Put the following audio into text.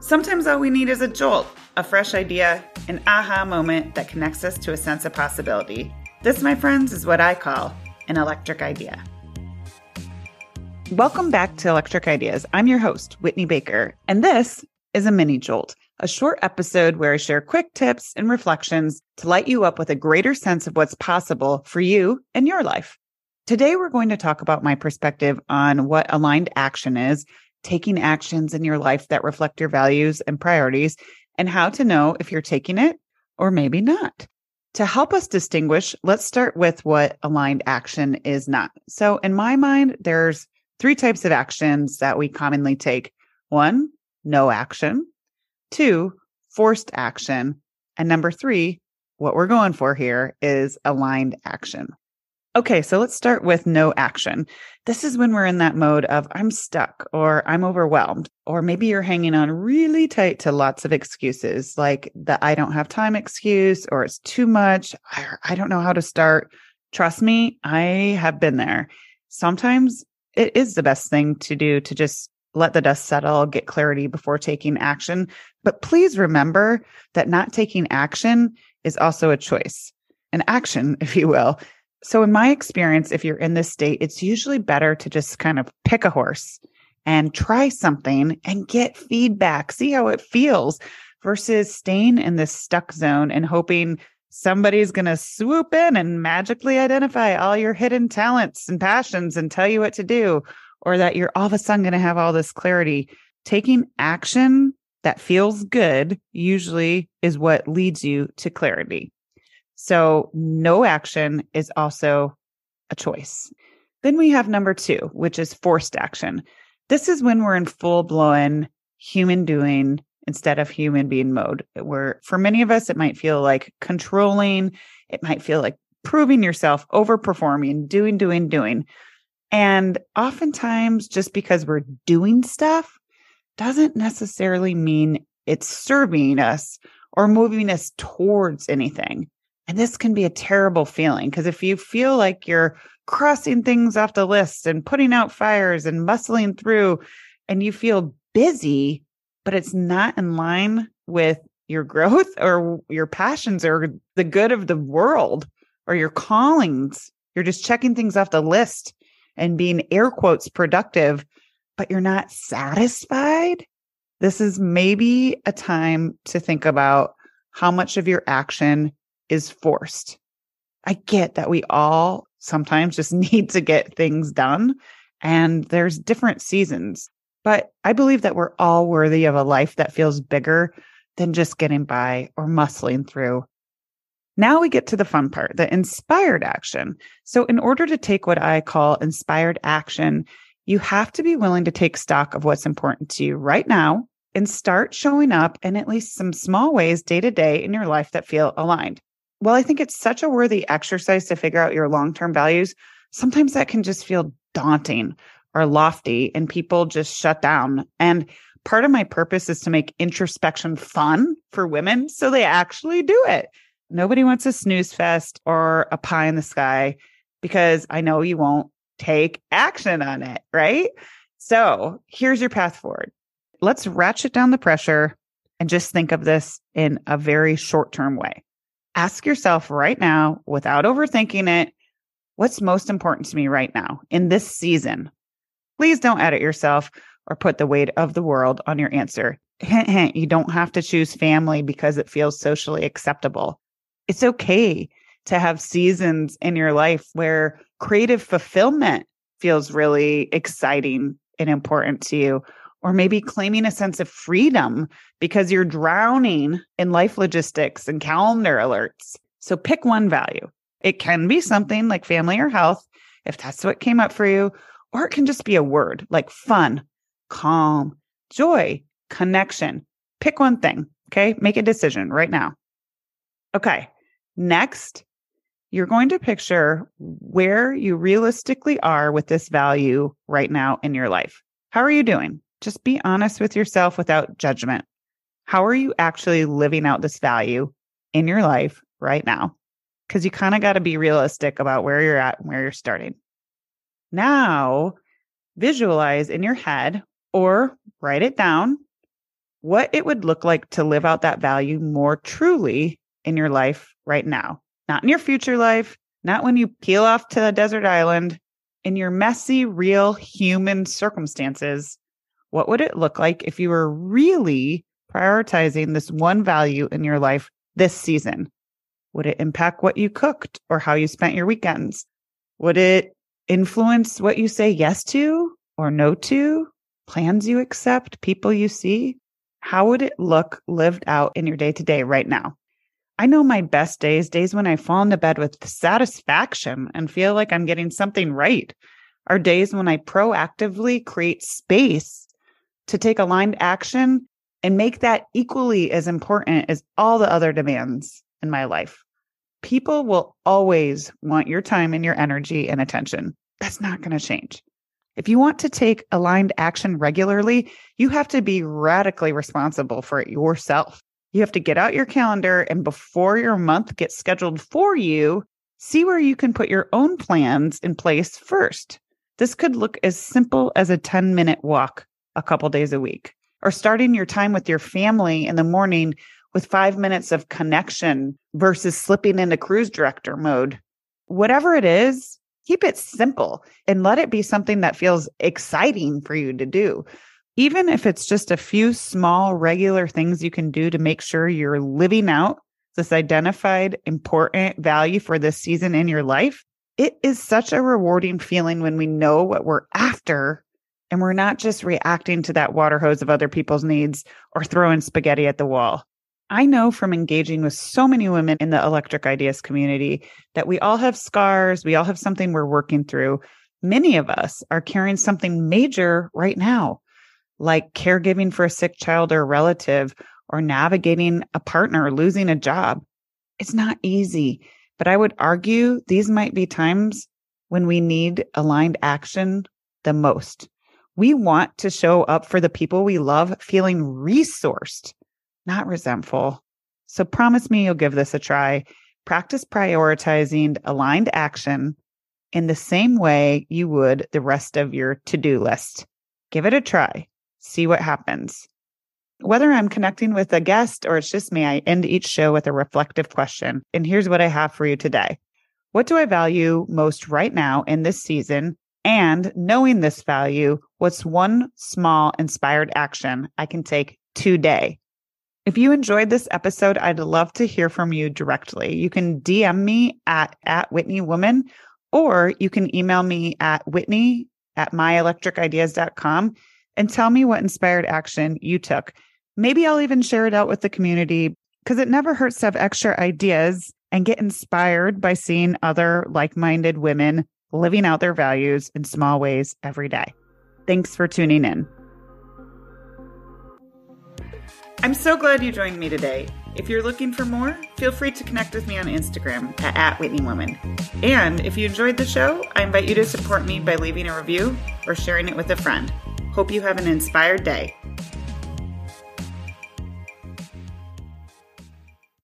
Sometimes all we need is a jolt, a fresh idea, an aha moment that connects us to a sense of possibility. This, my friends, is what I call an electric idea. Welcome back to Electric Ideas. I'm your host, Whitney Baker, and this is a mini jolt, a short episode where I share quick tips and reflections to light you up with a greater sense of what's possible for you and your life. Today, we're going to talk about my perspective on what aligned action is taking actions in your life that reflect your values and priorities, and how to know if you're taking it or maybe not. To help us distinguish, let's start with what aligned action is not. So, in my mind, there's three types of actions that we commonly take one, no action, two, forced action, and number three, what we're going for here is aligned action. Okay, so let's start with no action. This is when we're in that mode of I'm stuck or I'm overwhelmed, or maybe you're hanging on really tight to lots of excuses like the I don't have time excuse or it's too much. I, I don't know how to start. Trust me, I have been there. Sometimes it is the best thing to do to just let the dust settle, get clarity before taking action. But please remember that not taking action is also a choice, an action, if you will. So, in my experience, if you're in this state, it's usually better to just kind of pick a horse and try something and get feedback, see how it feels versus staying in this stuck zone and hoping somebody's going to swoop in and magically identify all your hidden talents and passions and tell you what to do, or that you're all of a sudden going to have all this clarity. Taking action that feels good usually is what leads you to clarity. So no action is also a choice. Then we have number two, which is forced action. This is when we're in full blown human doing instead of human being mode. Where for many of us, it might feel like controlling. It might feel like proving yourself, overperforming, doing, doing, doing. And oftentimes, just because we're doing stuff doesn't necessarily mean it's serving us or moving us towards anything. And this can be a terrible feeling because if you feel like you're crossing things off the list and putting out fires and muscling through and you feel busy, but it's not in line with your growth or your passions or the good of the world or your callings, you're just checking things off the list and being air quotes productive, but you're not satisfied. This is maybe a time to think about how much of your action is forced. I get that we all sometimes just need to get things done and there's different seasons, but I believe that we're all worthy of a life that feels bigger than just getting by or muscling through. Now we get to the fun part, the inspired action. So in order to take what I call inspired action, you have to be willing to take stock of what's important to you right now and start showing up in at least some small ways day to day in your life that feel aligned while I think it's such a worthy exercise to figure out your long term values, sometimes that can just feel daunting or lofty and people just shut down. And part of my purpose is to make introspection fun for women so they actually do it. Nobody wants a snooze fest or a pie in the sky because I know you won't take action on it, right? So here's your path forward. Let's ratchet down the pressure and just think of this in a very short term way ask yourself right now, without overthinking it, what's most important to me right now in this season? Please don't edit yourself or put the weight of the world on your answer. Hint, hint, you don't have to choose family because it feels socially acceptable. It's okay to have seasons in your life where creative fulfillment feels really exciting and important to you, or maybe claiming a sense of freedom because you're drowning in life logistics and calendar alerts. So pick one value. It can be something like family or health, if that's what came up for you, or it can just be a word like fun, calm, joy, connection. Pick one thing. Okay. Make a decision right now. Okay. Next, you're going to picture where you realistically are with this value right now in your life. How are you doing? Just be honest with yourself without judgment. How are you actually living out this value in your life right now? Because you kind of got to be realistic about where you're at and where you're starting. Now, visualize in your head or write it down what it would look like to live out that value more truly in your life right now, not in your future life, not when you peel off to a desert island, in your messy, real human circumstances. What would it look like if you were really prioritizing this one value in your life this season? Would it impact what you cooked or how you spent your weekends? Would it influence what you say yes to or no to, plans you accept, people you see? How would it look lived out in your day to day right now? I know my best days, days when I fall into bed with satisfaction and feel like I'm getting something right, are days when I proactively create space to take aligned action and make that equally as important as all the other demands in my life. People will always want your time and your energy and attention. That's not going to change. If you want to take aligned action regularly, you have to be radically responsible for it yourself. You have to get out your calendar and before your month gets scheduled for you, see where you can put your own plans in place first. This could look as simple as a 10 minute walk a couple days a week, or starting your time with your family in the morning with five minutes of connection versus slipping into cruise director mode. Whatever it is, keep it simple and let it be something that feels exciting for you to do. Even if it's just a few small, regular things you can do to make sure you're living out this identified important value for this season in your life, it is such a rewarding feeling when we know what we're after and we're not just reacting to that water hose of other people's needs or throwing spaghetti at the wall. I know from engaging with so many women in the electric ideas community that we all have scars. We all have something we're working through. Many of us are carrying something major right now, like caregiving for a sick child or relative, or navigating a partner, or losing a job. It's not easy, but I would argue these might be times when we need aligned action the most. We want to show up for the people we love feeling resourced not resentful. So promise me you'll give this a try. Practice prioritizing aligned action in the same way you would the rest of your to do list. Give it a try. See what happens. Whether I'm connecting with a guest or it's just me, I end each show with a reflective question. And here's what I have for you today. What do I value most right now in this season? And knowing this value, what's one small inspired action I can take today if you enjoyed this episode, I'd love to hear from you directly. You can DM me at, at Whitney Woman, or you can email me at Whitney at myelectricideas.com and tell me what inspired action you took. Maybe I'll even share it out with the community because it never hurts to have extra ideas and get inspired by seeing other like minded women living out their values in small ways every day. Thanks for tuning in. I'm so glad you joined me today. If you're looking for more, feel free to connect with me on Instagram at, at Whitney Woman. And if you enjoyed the show, I invite you to support me by leaving a review or sharing it with a friend. Hope you have an inspired day.